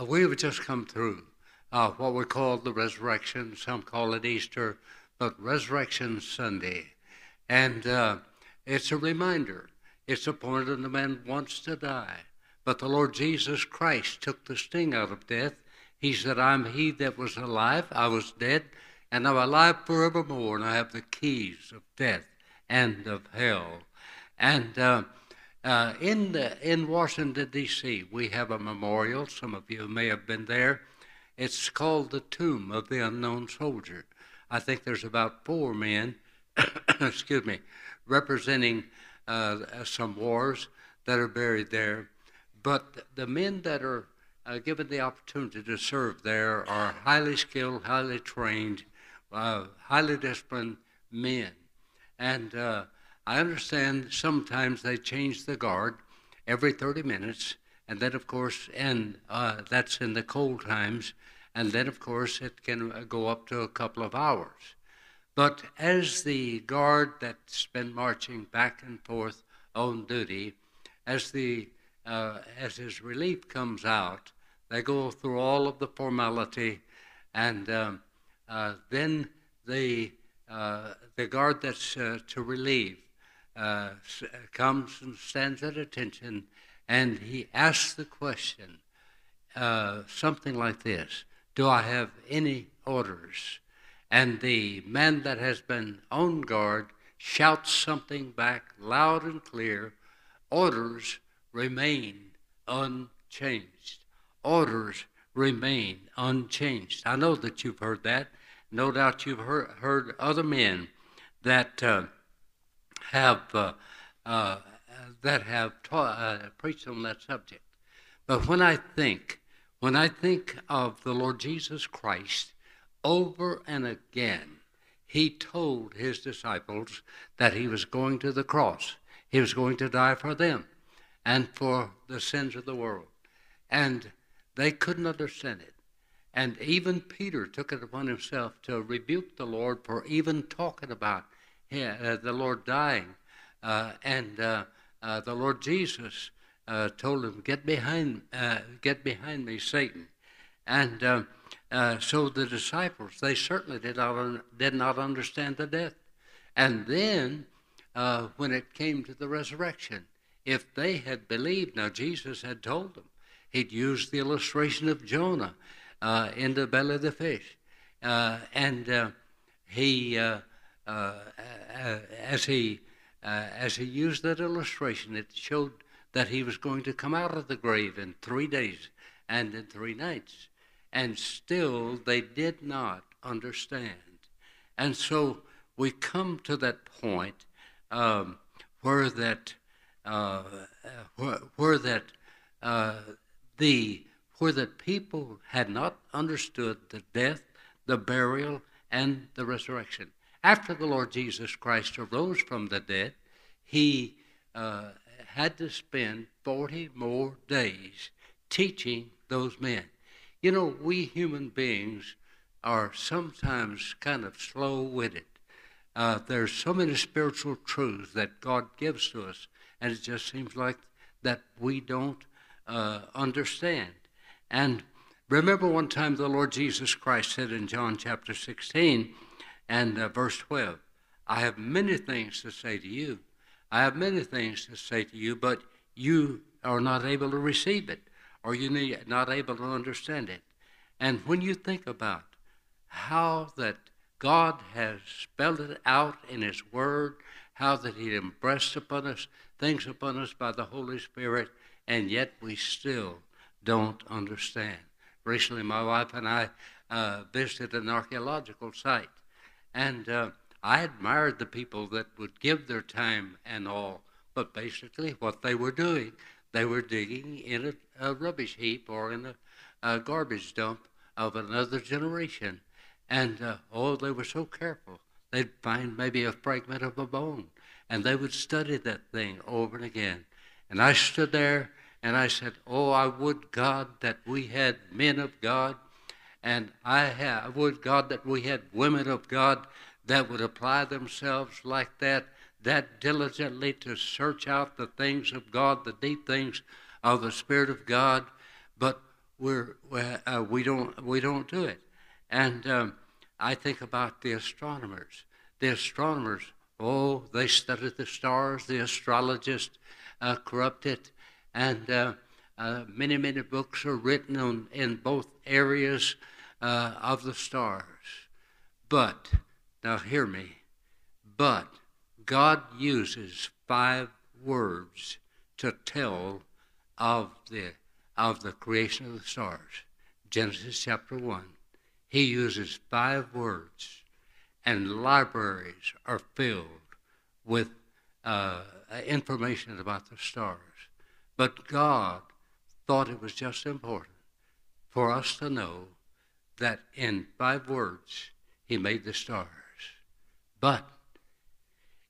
Uh, we have just come through uh, what we call the resurrection. Some call it Easter, but Resurrection Sunday. And uh, it's a reminder. It's appointed the man wants to die. But the Lord Jesus Christ took the sting out of death. He said, I'm he that was alive. I was dead, and I'm alive forevermore, and I have the keys of death and of hell. And uh, uh, in, the, in Washington, D.C., we have a memorial. Some of you may have been there. It's called the Tomb of the Unknown Soldier. I think there's about four men, excuse me, representing uh, some wars that are buried there. But the men that are uh, given the opportunity to serve there are highly skilled, highly trained, uh, highly disciplined men. And uh, I understand sometimes they change the guard every 30 minutes, and then, of course, and uh, that's in the cold times, and then, of course, it can uh, go up to a couple of hours. But as the guard that's been marching back and forth on duty, as the uh, as his relief comes out, they go through all of the formality, and um, uh, then the uh, the guard that's uh, to relieve uh, comes and stands at attention, and he asks the question, uh, something like this Do I have any orders? And the man that has been on guard shouts something back loud and clear Orders remain unchanged. Orders remain unchanged. I know that you've heard that. No doubt you've heard, heard other men that. Uh, have uh, uh, that have taught, uh, preached on that subject. But when I think, when I think of the Lord Jesus Christ, over and again, he told his disciples that he was going to the cross. He was going to die for them and for the sins of the world. And they couldn't understand it. And even Peter took it upon himself to rebuke the Lord for even talking about uh, the Lord dying. Uh, and uh, the Lord Jesus told him, "Get behind, get behind me, Satan." And so the disciples, they certainly did not did not understand the death. And then, when it came to the resurrection, if they had believed, now Jesus had told them, he'd used the illustration of Jonah uh, in the belly of the fish. Uh, and uh, he, as he uh, as he used that illustration, it showed that he was going to come out of the grave in three days and in three nights, and still they did not understand. And so we come to that point um, where that uh, where, where, that uh, the where that people had not understood the death, the burial, and the resurrection. After the Lord Jesus Christ arose from the dead, he uh, had to spend 40 more days teaching those men. You know, we human beings are sometimes kind of slow witted. Uh, there's so many spiritual truths that God gives to us, and it just seems like that we don't uh, understand. And remember one time the Lord Jesus Christ said in John chapter 16, and uh, verse 12 I have many things to say to you. I have many things to say to you, but you are not able to receive it, or you're not able to understand it. And when you think about how that God has spelled it out in His Word, how that He impressed upon us things upon us by the Holy Spirit, and yet we still don't understand. Recently, my wife and I uh, visited an archaeological site and uh, I admired the people that would give their time and all, but basically what they were doing, they were digging in a, a rubbish heap or in a, a, garbage dump of another generation. And uh, oh, they were so careful. They'd find maybe a fragment of a bone, and they would study that thing over and again. And I stood there and I said, Oh, I would God that we had men of God and I, have, would God that we had women of God that would apply themselves like that, that diligently to search out the things of God, the deep things of the Spirit of God. But we're, uh, we don't we don't do it. And um, I think about the astronomers. The astronomers, oh, they studied the stars. The astrologists uh, corrupt it, and uh, uh, many many books are written on in both areas uh, of the stars. But now hear me. But God uses five words to tell of the of the creation of the stars. Genesis chapter 1. He uses five words, and libraries are filled with uh, information about the stars. But God thought it was just important for us to know that in five words, He made the stars. But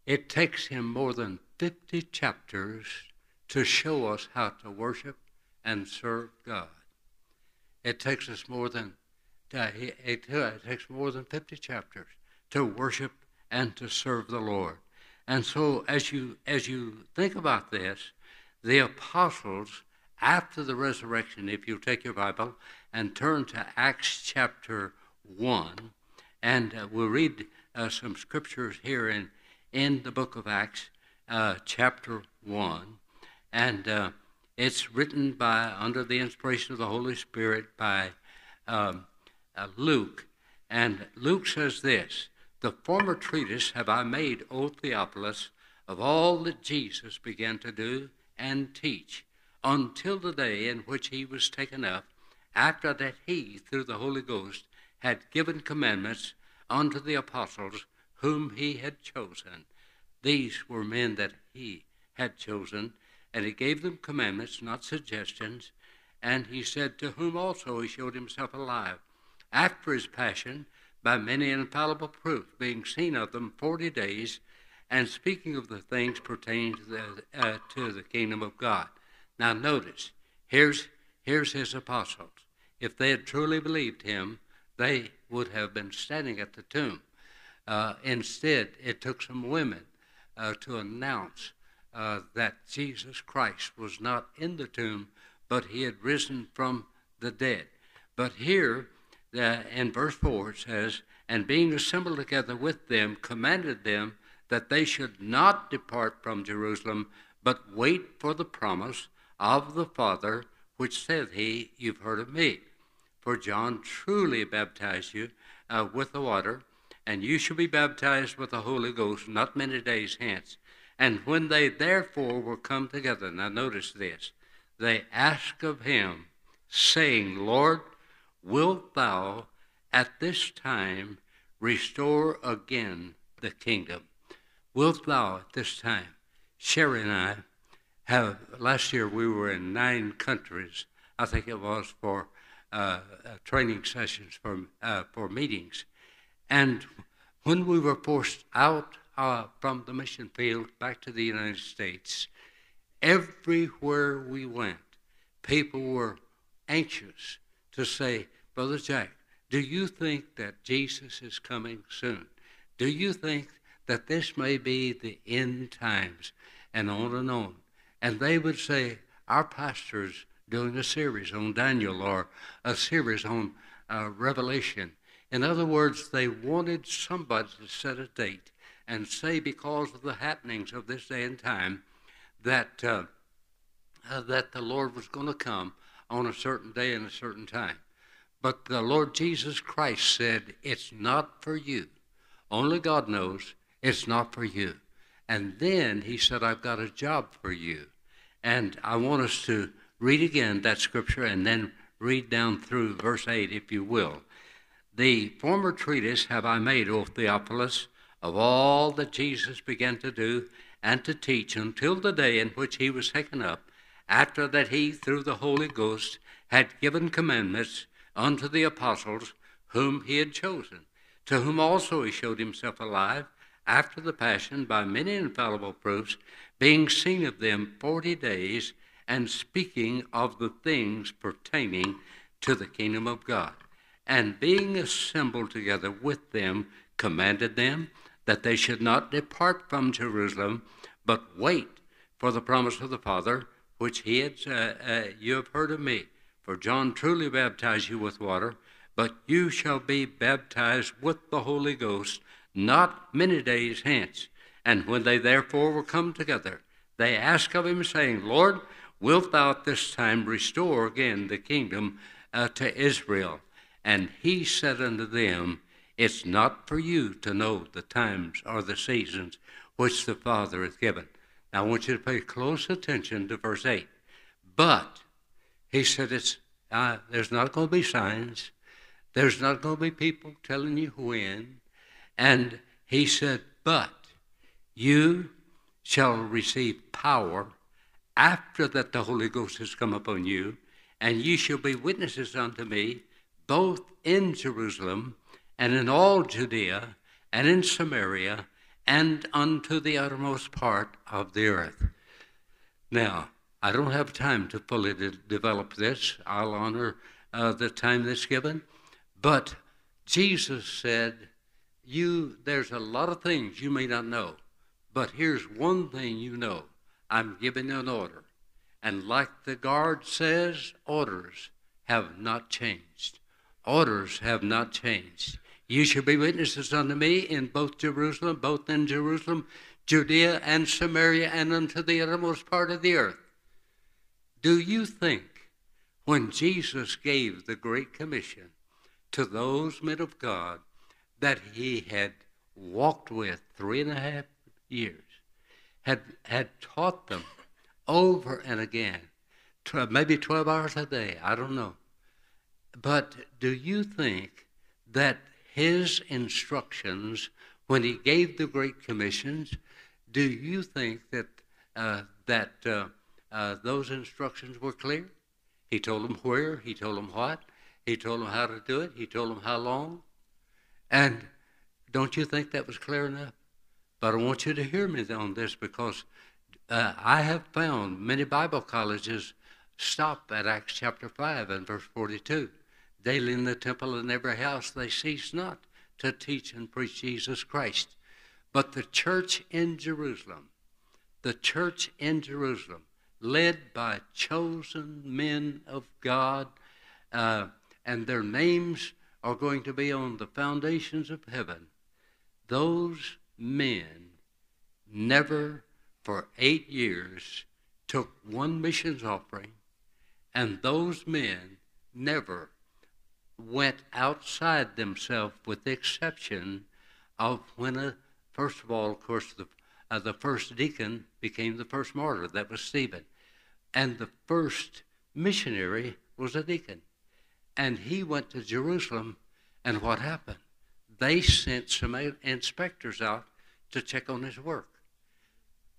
it takes Him more than 50 chapters to show us how to worship and serve God. It takes us more than uh, it, uh, it takes more than 50 chapters to worship and to serve the Lord. And so as you as you think about this, the apostles after the resurrection, if you take your Bible and turn to Acts chapter 1, and uh, we'll read uh, some scriptures here in, in the book of Acts, uh, chapter 1. And uh, it's written by, under the inspiration of the Holy Spirit, by um, uh, Luke. And Luke says this The former treatise have I made, O Theophilus, of all that Jesus began to do and teach, until the day in which he was taken up, after that he, through the Holy Ghost, had given commandments unto the apostles whom he had chosen. These were men that he had chosen and he gave them commandments, not suggestions. And he said, To whom also he showed himself alive, after his passion, by many infallible proofs, being seen of them forty days, and speaking of the things pertaining to the, uh, to the kingdom of God. Now, notice, here's, here's his apostles. If they had truly believed him, they would have been standing at the tomb. Uh, instead, it took some women uh, to announce uh, that Jesus Christ was not in the tomb, but he had risen from the dead. But here, uh, in verse 4, it says, And being assembled together with them, commanded them that they should not depart from Jerusalem, but wait for the promise of the Father, which saith he, You've heard of me. For John truly baptized you uh, with the water, and you shall be baptized with the Holy Ghost not many days hence. And when they therefore were come together, now notice this, they asked of him, saying, Lord, wilt thou at this time restore again the kingdom? Wilt thou at this time? Sherry and I have, last year we were in nine countries, I think it was for uh, uh training sessions for, uh, for meetings. And when we were forced out uh, from the mission field back to the United States, everywhere we went, people were anxious to say, Brother Jack, do you think that Jesus is coming soon? Do you think that this may be the end times? And on and on. And they would say, Our pastor's doing a series on Daniel or a series on uh, Revelation. In other words, they wanted somebody to set a date and say because of the happenings of this day and time that uh, uh, that the Lord was going to come on a certain day and a certain time. But the Lord Jesus Christ said, It's not for you. Only God knows it's not for you. And then he said, I've got a job for you. And I want us to read again that scripture and then read down through verse 8, if you will. The former treatise have I made, O Theophilus, of all that Jesus began to do and to teach until the day in which he was taken up, after that he, through the Holy Ghost, had given commandments unto the apostles whom he had chosen, to whom also he showed himself alive after the passion by many infallible proofs, being seen of them forty days, and speaking of the things pertaining to the kingdom of God. And being assembled together with them, commanded them that they should not depart from Jerusalem, but wait for the promise of the Father, which he had, uh, uh, you have heard of me. For John truly baptized you with water, but you shall be baptized with the Holy Ghost not many days hence. And when they therefore were come together, they asked of him, saying, Lord, wilt thou at this time restore again the kingdom uh, to Israel? And he said unto them, It's not for you to know the times or the seasons which the Father hath given. Now I want you to pay close attention to verse 8. But he said, it's, uh, There's not going to be signs, there's not going to be people telling you when. And he said, But you shall receive power after that the Holy Ghost has come upon you, and ye shall be witnesses unto me both in Jerusalem and in all Judea and in Samaria and unto the uttermost part of the earth. Now, I don't have time to fully de- develop this. I'll honor uh, the time that's given. But Jesus said, "You, there's a lot of things you may not know, but here's one thing you know: I'm giving an order, and like the guard says, orders have not changed. Orders have not changed. You shall be witnesses unto me in both Jerusalem, both in Jerusalem, Judea, and Samaria, and unto the uttermost part of the earth. Do you think when Jesus gave the Great Commission to those men of God that he had walked with three and a half years, had, had taught them over and again, maybe 12 hours a day, I don't know. But do you think that his instructions, when he gave the Great Commissions, do you think that, uh, that uh, uh, those instructions were clear. He told them where, he told them what, he told them how to do it, he told them how long. And don't you think that was clear enough? But I want you to hear me on this because uh, I have found many Bible colleges stop at Acts chapter 5 and verse 42. Daily in the temple and every house they cease not to teach and preach Jesus Christ. But the church in Jerusalem, the church in Jerusalem, led by chosen men of God, uh, and their names are going to be on the foundations of heaven. Those men never for eight years took one missions offering, and those men never went outside themselves with the exception of when, a, first of all, of course, the, uh, the first deacon became the first martyr. That was Stephen. And the first missionary was a deacon. And he went to Jerusalem, and what happened? They sent some inspectors out to check on his work.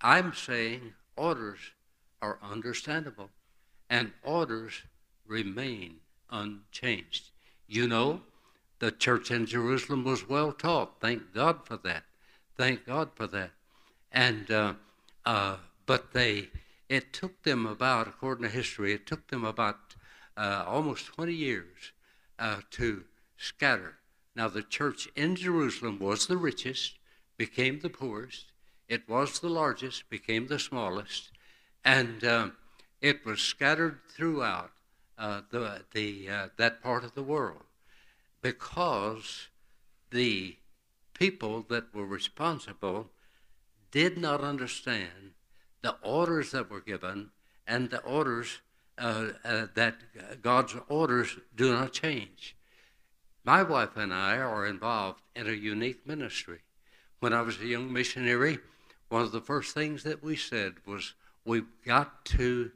I'm saying orders are understandable, and orders remain unchanged. You know, the church in Jerusalem was well taught. Thank God for that. Thank God for that. And uh, uh, but they it took them about, according to history, it took them about uh, almost 20 years uh, to scatter. Now, the church in Jerusalem was the richest, became the poorest. It was the largest, became the smallest. And uh, it was scattered throughout uh, the, the, uh, that part of the world because the people that were responsible did not understand the orders that were given and the orders uh, uh, that God's orders do not change. My wife and I are involved in a unique ministry. When I was a young missionary, one of the first things that we said was, We've got to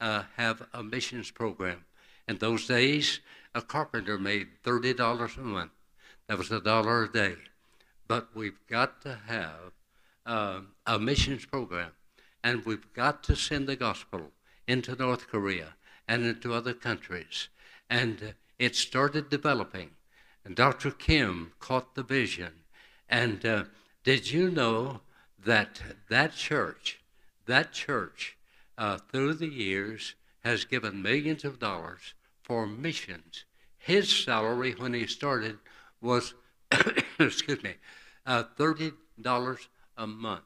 uh, have a missions program. In those days, a carpenter made $30 a month. That was a dollar a day. But we've got to have uh, a missions program and we've got to send the gospel into North Korea and into other countries. And uh, it started developing. And Dr. Kim caught the vision. And uh, did you know that that church, that church, uh, through the years, has given millions of dollars for missions? His salary when he started was, excuse me, uh, $30 a month.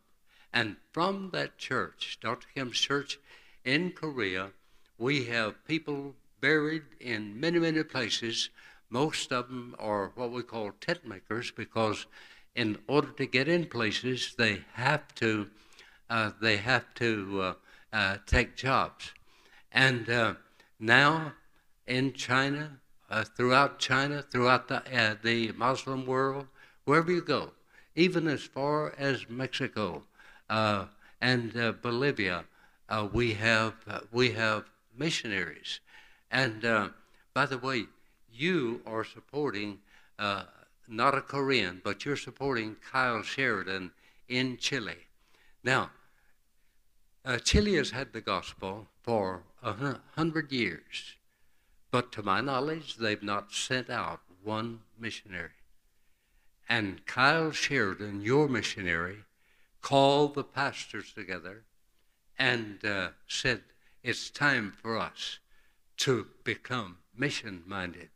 And from that church, Dr. Kim's church in Korea, we have people buried in many, many places. Most of them are what we call tent makers because in order to get in places, they have to, uh, they have to uh, uh, take jobs. And uh, now in China, uh, throughout China, throughout the, uh, the Muslim world, wherever you go, even as far as Mexico and Bolivia, we have we have missionaries. And uh, by the way, you are supporting uh, not a Korean, but you're supporting Kyle Sheridan in Chile. Now, uh, Chile has had the gospel for a hundred years, but to my knowledge, they've not sent out one missionary. And Kyle Sheridan, your missionary, called the pastors together and uh, said, It's time for us to become mission minded.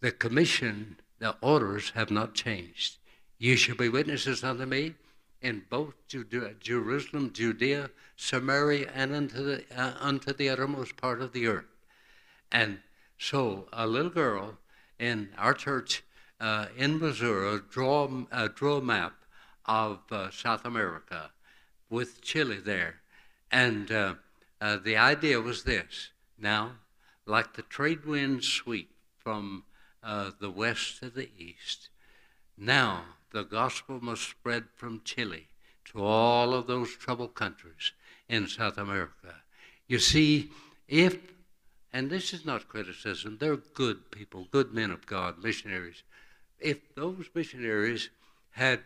The commission, the orders have not changed. You shall be witnesses unto me in both Judea, Jerusalem, Judea, Samaria, and unto the, uh, unto the uttermost part of the earth. And so a little girl in our church uh, in Missouri drew, uh, drew a map of uh, South America with Chile there. And uh, uh, the idea was this now like the trade winds sweep from uh, the west to the east. Now the gospel must spread from Chile to all of those troubled countries in South America. You see, if, and this is not criticism, they're good people, good men of God, missionaries. If those missionaries had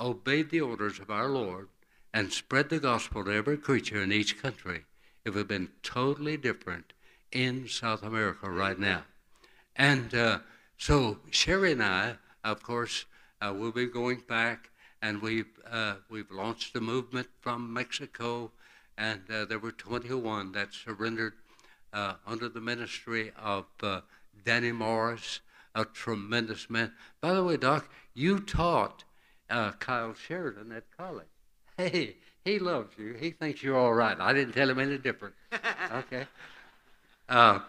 obeyed the orders of our Lord and spread the gospel to every creature in each country, it would have been totally different in South America right now. And uh, so Sherry and I, of course, uh, will be going back, and we've uh, we've launched a movement from Mexico, and uh, there were 21 that surrendered uh, under the ministry of uh, Danny Morris, a tremendous man. By the way, Doc, you taught Kyle Sheridan at college. Hey, he loves you. He thinks you're all right. I didn't tell him any different. Okay. Uh,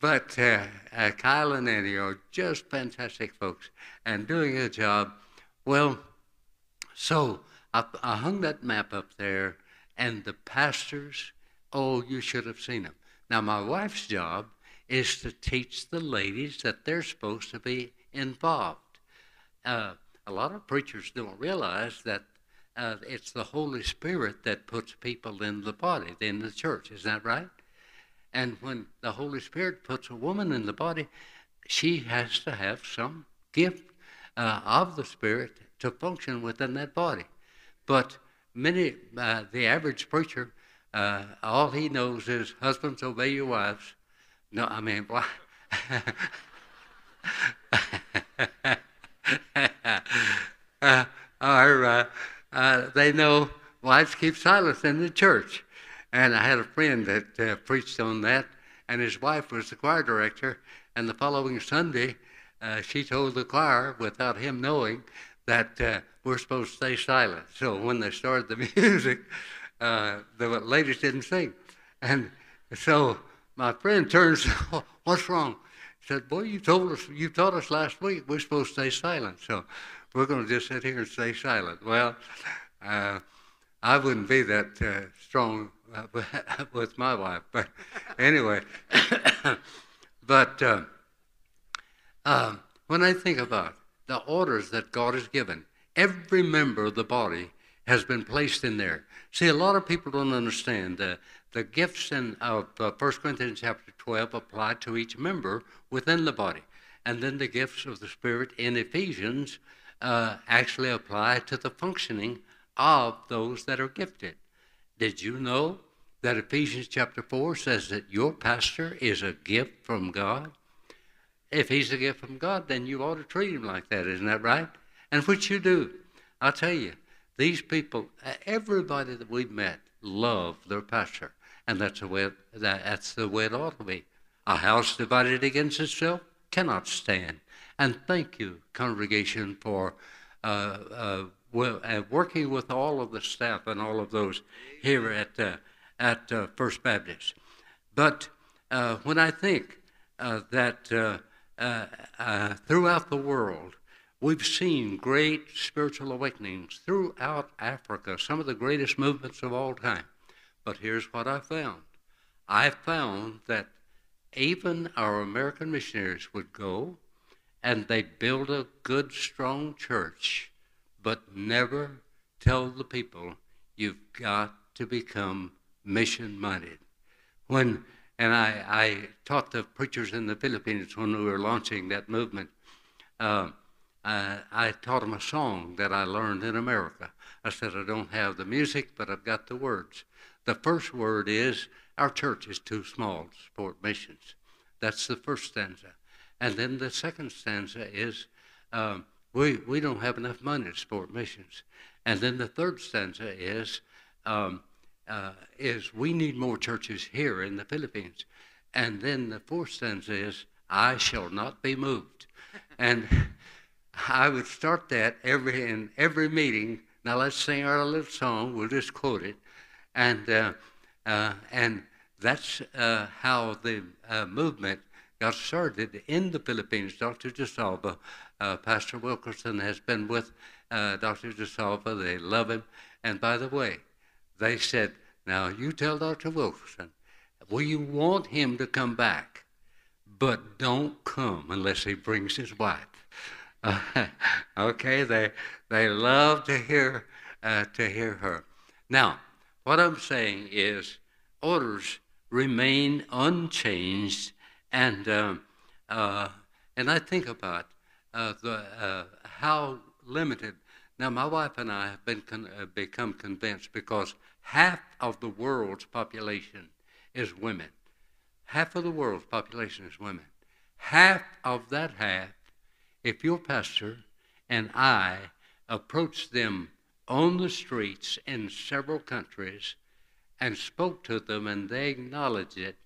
but uh, uh, Kyle and Annie are just fantastic folks and doing a job. Well, so I, I hung that map up there, and the pastors, oh, you should have seen them. Now, my wife's job is to teach the ladies that they're supposed to be involved. Uh, a lot of preachers don't realize that uh, it's the Holy Spirit that puts people in the body, in the church. Is that right? And when the Holy Spirit puts a woman in the body, she has to have some gift uh, of the Spirit to function within that body. But many, uh, the average preacher, uh, all he knows is husbands obey your wives. No, I mean, why? or uh, they know wives keep silence in the church. And I had a friend that uh, preached on that, and his wife was the choir director. And the following Sunday, uh, she told the choir, without him knowing, that uh, we're supposed to stay silent. So when they started the music, uh, the ladies didn't sing. And so my friend turns, what's wrong? He said, boy, you told us, you taught us last week we're supposed to stay silent. So we're going to just sit here and stay silent. Well, uh, I wouldn't be that uh, strong with my wife. But anyway, but uh, uh, when I think about the orders that God has given, every member of the body has been placed in there. See, a lot of people don't understand the the gifts in of uh, 1 Corinthians chapter 12 apply to each member within the body, and then the gifts of the Spirit in Ephesians uh, actually apply to the functioning of those that are gifted. Did you know that Ephesians chapter 4 says that your pastor is a gift from God? If he's a gift from God, then you ought to treat him like that, isn't that right? And which you do. I'll tell you, these people, everybody that we've met, love their pastor. And that's the way it, that's the way it ought to be. A house divided against itself cannot stand. And thank you, congregation, for uh, uh, uh, working with all of the staff and all of those here at uh, at uh, First Baptist. But uh, when I think that throughout the world, we've seen great spiritual awakenings throughout Africa, some of the greatest movements of all time. But here's what I found I found that even our American missionaries would go and they'd build a good, strong church, but never tell the people you've got to become mission minded. When and I, I taught the preachers in the Philippines when we were launching that movement. Uh, I, I taught them a song that I learned in America. I said, I don't have the music, but I've got the words. The first word is, Our church is too small to support missions. That's the first stanza. And then the second stanza is, um, we, we don't have enough money to support missions. And then the third stanza is, um, uh, is we need more churches here in the Philippines. And then the fourth stanza is, I shall not be moved. and I would start that every in every meeting. Now let's sing our little song. We'll just quote it, and uh, uh, and that's uh, how the uh, movement got started in the Philippines. Dr. DeSalva, uh, Pastor Wilkerson has been with uh, Dr. DeSalva. They love him, and by the way, they said, Now you tell Dr. Wilkerson, we want him to come back, but don't come unless he brings his wife. Uh, okay, they, they love to hear, uh, to hear her. Now, what I'm saying is orders remain unchanged, and, um, uh, and I think about uh, the, uh, how limited now, my wife and I have been con- uh, become convinced because half of the world's population is women. Half of the world's population is women. Half of that half, if your pastor and I approached them on the streets in several countries and spoke to them and they acknowledged it,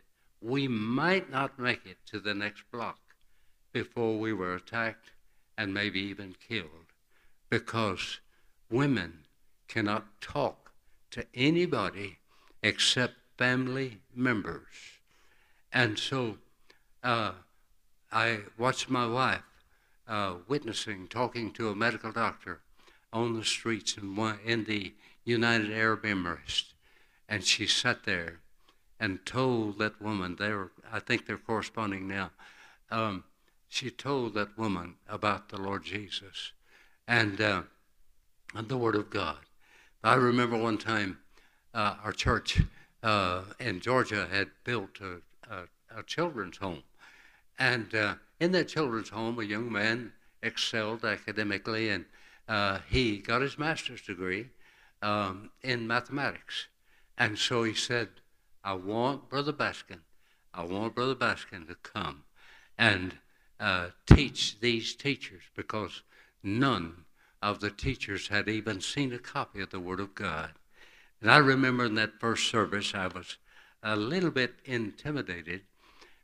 we might not make it to the next block before we were attacked and maybe even killed because women cannot talk to anybody except family members. And so uh, I watched my wife uh, witnessing, talking to a medical doctor on the streets in, one, in the United Arab Emirates. And she sat there and told that woman, they were, I think they're corresponding now, um, she told that woman about the Lord Jesus and, uh, the Word of God. I remember one time uh, our church uh, in Georgia had built a, a, a children's home. And uh, in that children's home, a young man excelled academically, and uh, he got his master's degree um, in mathematics. And so he said, I want Brother Baskin, I want Brother Baskin to come and uh, teach these teachers because none of the teachers had even seen a copy of the Word of God. And I remember in that first service, I was a little bit intimidated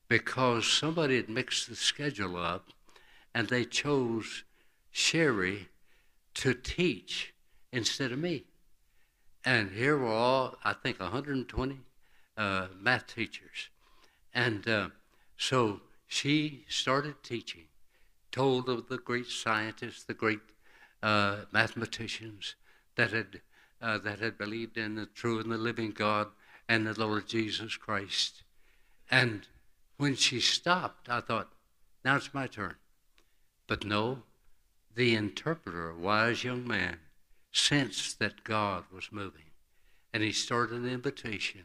because somebody had mixed the schedule up and they chose Sherry to teach instead of me. And here were all, I think, 120 uh, math teachers. And uh, so she started teaching told of the great scientists, the great uh, mathematicians that had uh, that had believed in the true and the living God and the Lord Jesus Christ. And when she stopped, I thought, now it's my turn. But no, the interpreter, a wise young man, sensed that God was moving. And he started an invitation.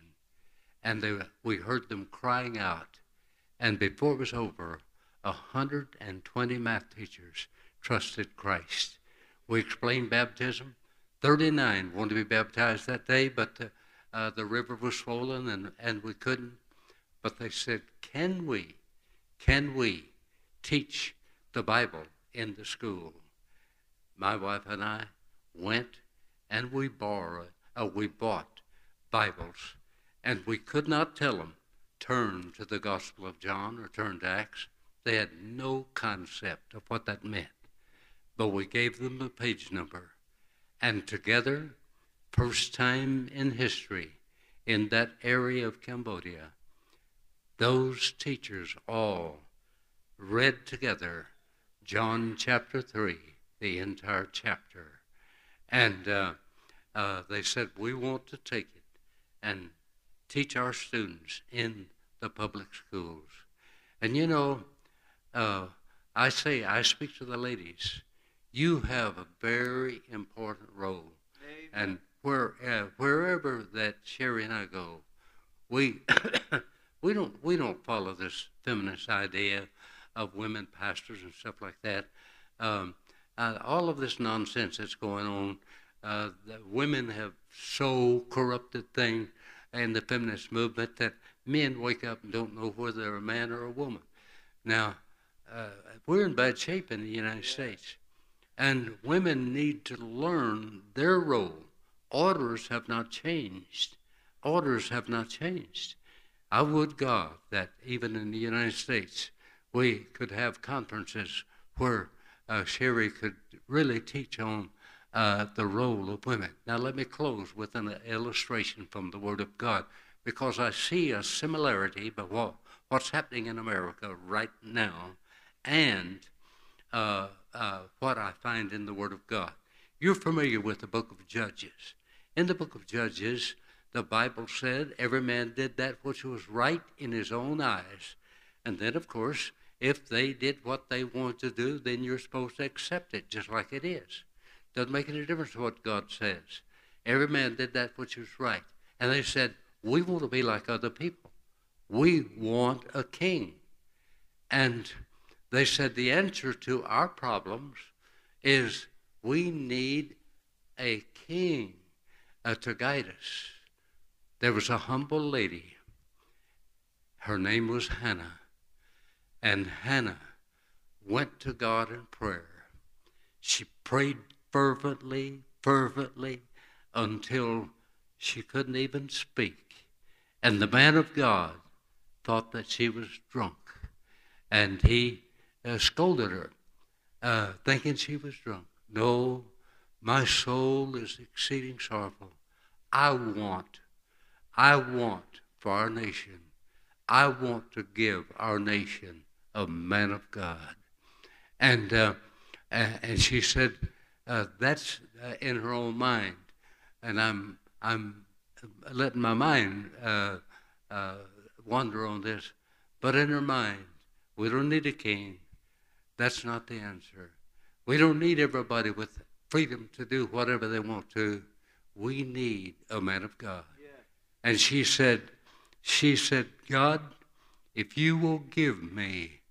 And they, we heard them crying out. And before it was over, 120 math teachers trusted Christ. We explained baptism. 39 wanted to be baptized that day, but the, uh, the river was swollen and, and we couldn't. But they said, Can we, can we teach the Bible in the school? My wife and I went and we borrowed, uh, we bought Bibles, and we could not tell them, turn to the Gospel of John or turn to Acts. They had no concept of what that meant. But we gave them a page number. And together, first time in history, in that area of Cambodia, those teachers all read together John chapter 3, the entire chapter. And uh, uh, they said, We want to take it and teach our students in the public schools. And you know, uh, I say, I speak to the ladies, you have a very important role. Amen. And where, uh, wherever that Sherry and I go, we, we, don't, we don't follow this feminist idea of women pastors and stuff like that. Um, uh, all of this nonsense that's going on, uh, women have so corrupted things in the feminist movement that men wake up and don't know whether they're a man or a woman. Now, uh, we're in bad shape in the United States, and women need to learn their role. Orders have not changed. Orders have not changed. I would God that even in the United States, we could have conferences where uh, Sherry could really teach on uh, the role of women. Now, let me close with an illustration from the Word of God because I see a similarity between what's happening in America right now and uh, uh, what I find in the Word of God. You're familiar with the book of Judges. In the book of Judges, the Bible said every man did that which was right in his own eyes. And then, of course, if they did what they wanted to do, then you're supposed to accept it just like it is. Doesn't make any difference what God says. Every man did that which was right. And they said, We want to be like other people. We want a king. And they said the answer to our problems is we need a king uh, to guide us. There was a humble lady. Her name was Hannah. And Hannah went to God in prayer. She prayed fervently, fervently, until she couldn't even speak. And the man of God thought that she was drunk. And he uh, scolded her, uh, thinking she was drunk. No, my soul is exceeding sorrowful. I want, I want for our nation, I want to give our nation a man of God. And, uh, and she said, uh, that's uh, in her own mind. And I'm, I'm letting my mind uh, uh, wander on this. But in her mind, we don't need a king. That's not the answer. We don't need everybody with freedom to do whatever they want to. We need a man of God. Yeah. And she said, she said, God, if you will give me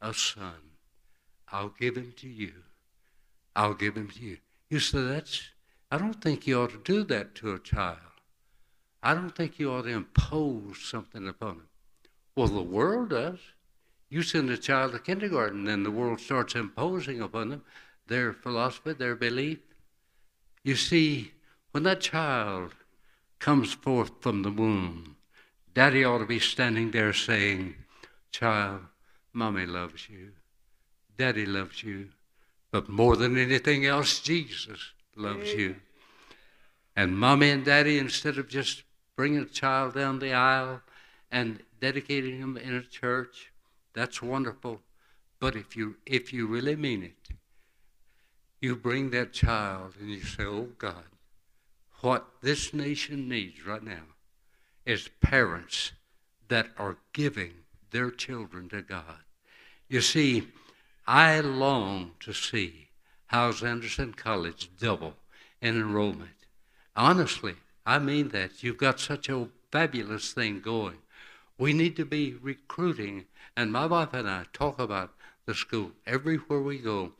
a son. I'll give him to you. I'll give him to you. You say that's, I don't think you ought to do that to a child. I don't think you ought to impose something upon him. Well, the world does. You send a child to kindergarten, and the world starts imposing upon them their philosophy, their belief. You see, when that child comes forth from the womb, daddy ought to be standing there saying, Child, Mommy loves you. Daddy loves you. But more than anything else, Jesus loves you. And mommy and daddy, instead of just bringing a child down the aisle and dedicating him in a church, that's wonderful. But if you if you really mean it, you bring that child and you say, "Oh God, what this nation needs right now is parents that are giving their children to God. You see, I long to see Hyles Anderson College double in enrollment. Honestly, I mean that. You've got such a fabulous thing going. We need to be recruiting, and my wife and I talk about the school everywhere we go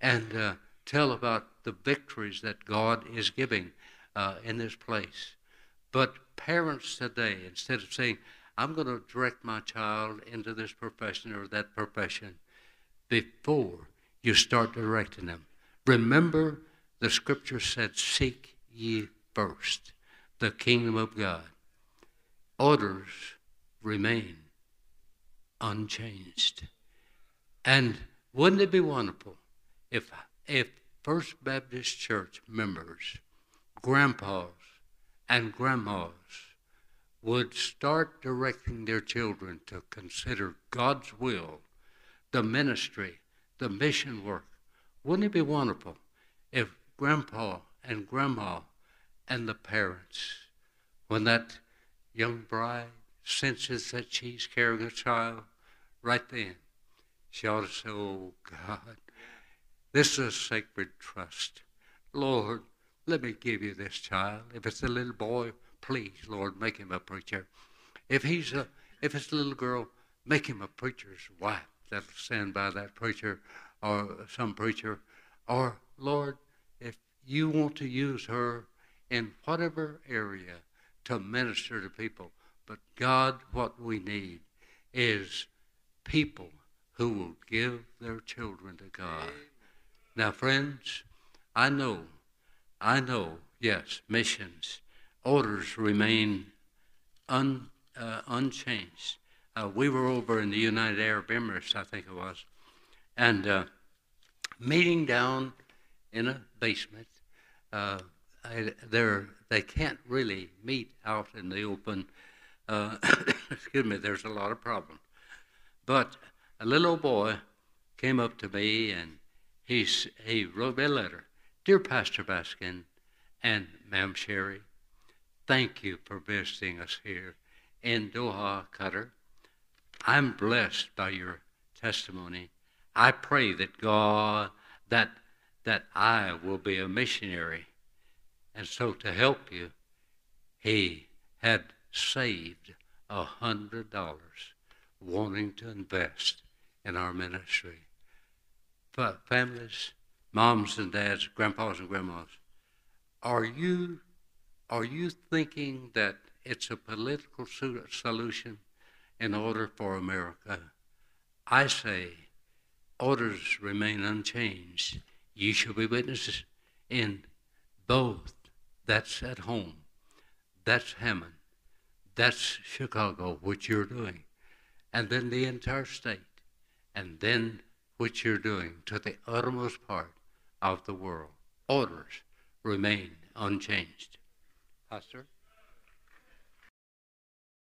and uh, tell about the victories that God is giving uh, in this place. But parents today, instead of saying, I'm going to direct my child into this profession or that profession before you start directing them. Remember, the scripture said, Seek ye first the kingdom of God. Orders remain unchanged. And wouldn't it be wonderful if, if First Baptist Church members, grandpas, and grandmas would start directing their children to consider God's will, the ministry, the mission work. Wouldn't it be wonderful if grandpa and grandma and the parents, when that young bride senses that she's carrying a child, right then, she ought to say, Oh God, this is a sacred trust. Lord, let me give you this child. If it's a little boy, please, Lord, make him a preacher. If he's a if it's a little girl, make him a preacher's wife that'll stand by that preacher or some preacher. Or, Lord, if you want to use her in whatever area to minister to people, but God, what we need is people who will give their children to God. Now, friends, I know, I know, yes, missions, orders remain un, uh, unchanged. Uh, we were over in the United Arab Emirates, I think it was, and uh, meeting down in a basement. Uh, I, they can't really meet out in the open. Uh, excuse me, there's a lot of problems. But a little boy came up to me and he's, he wrote me a letter. Dear Pastor Baskin and Ma'am Sherry, thank you for visiting us here in Doha, Qatar. I'm blessed by your testimony. I pray that God, that, that I will be a missionary. And so to help you, he had saved a hundred dollars wanting to invest in our ministry. Families, moms and dads, grandpas and grandmas, are you are you thinking that it's a political solution in uh-huh. order for America? I say, orders remain unchanged. You shall be witnesses in both. That's at home. That's Hammond. That's Chicago, which you're doing and then the entire state, and then what you're doing to the uttermost part of the world. Orders remain unchanged. Pastor?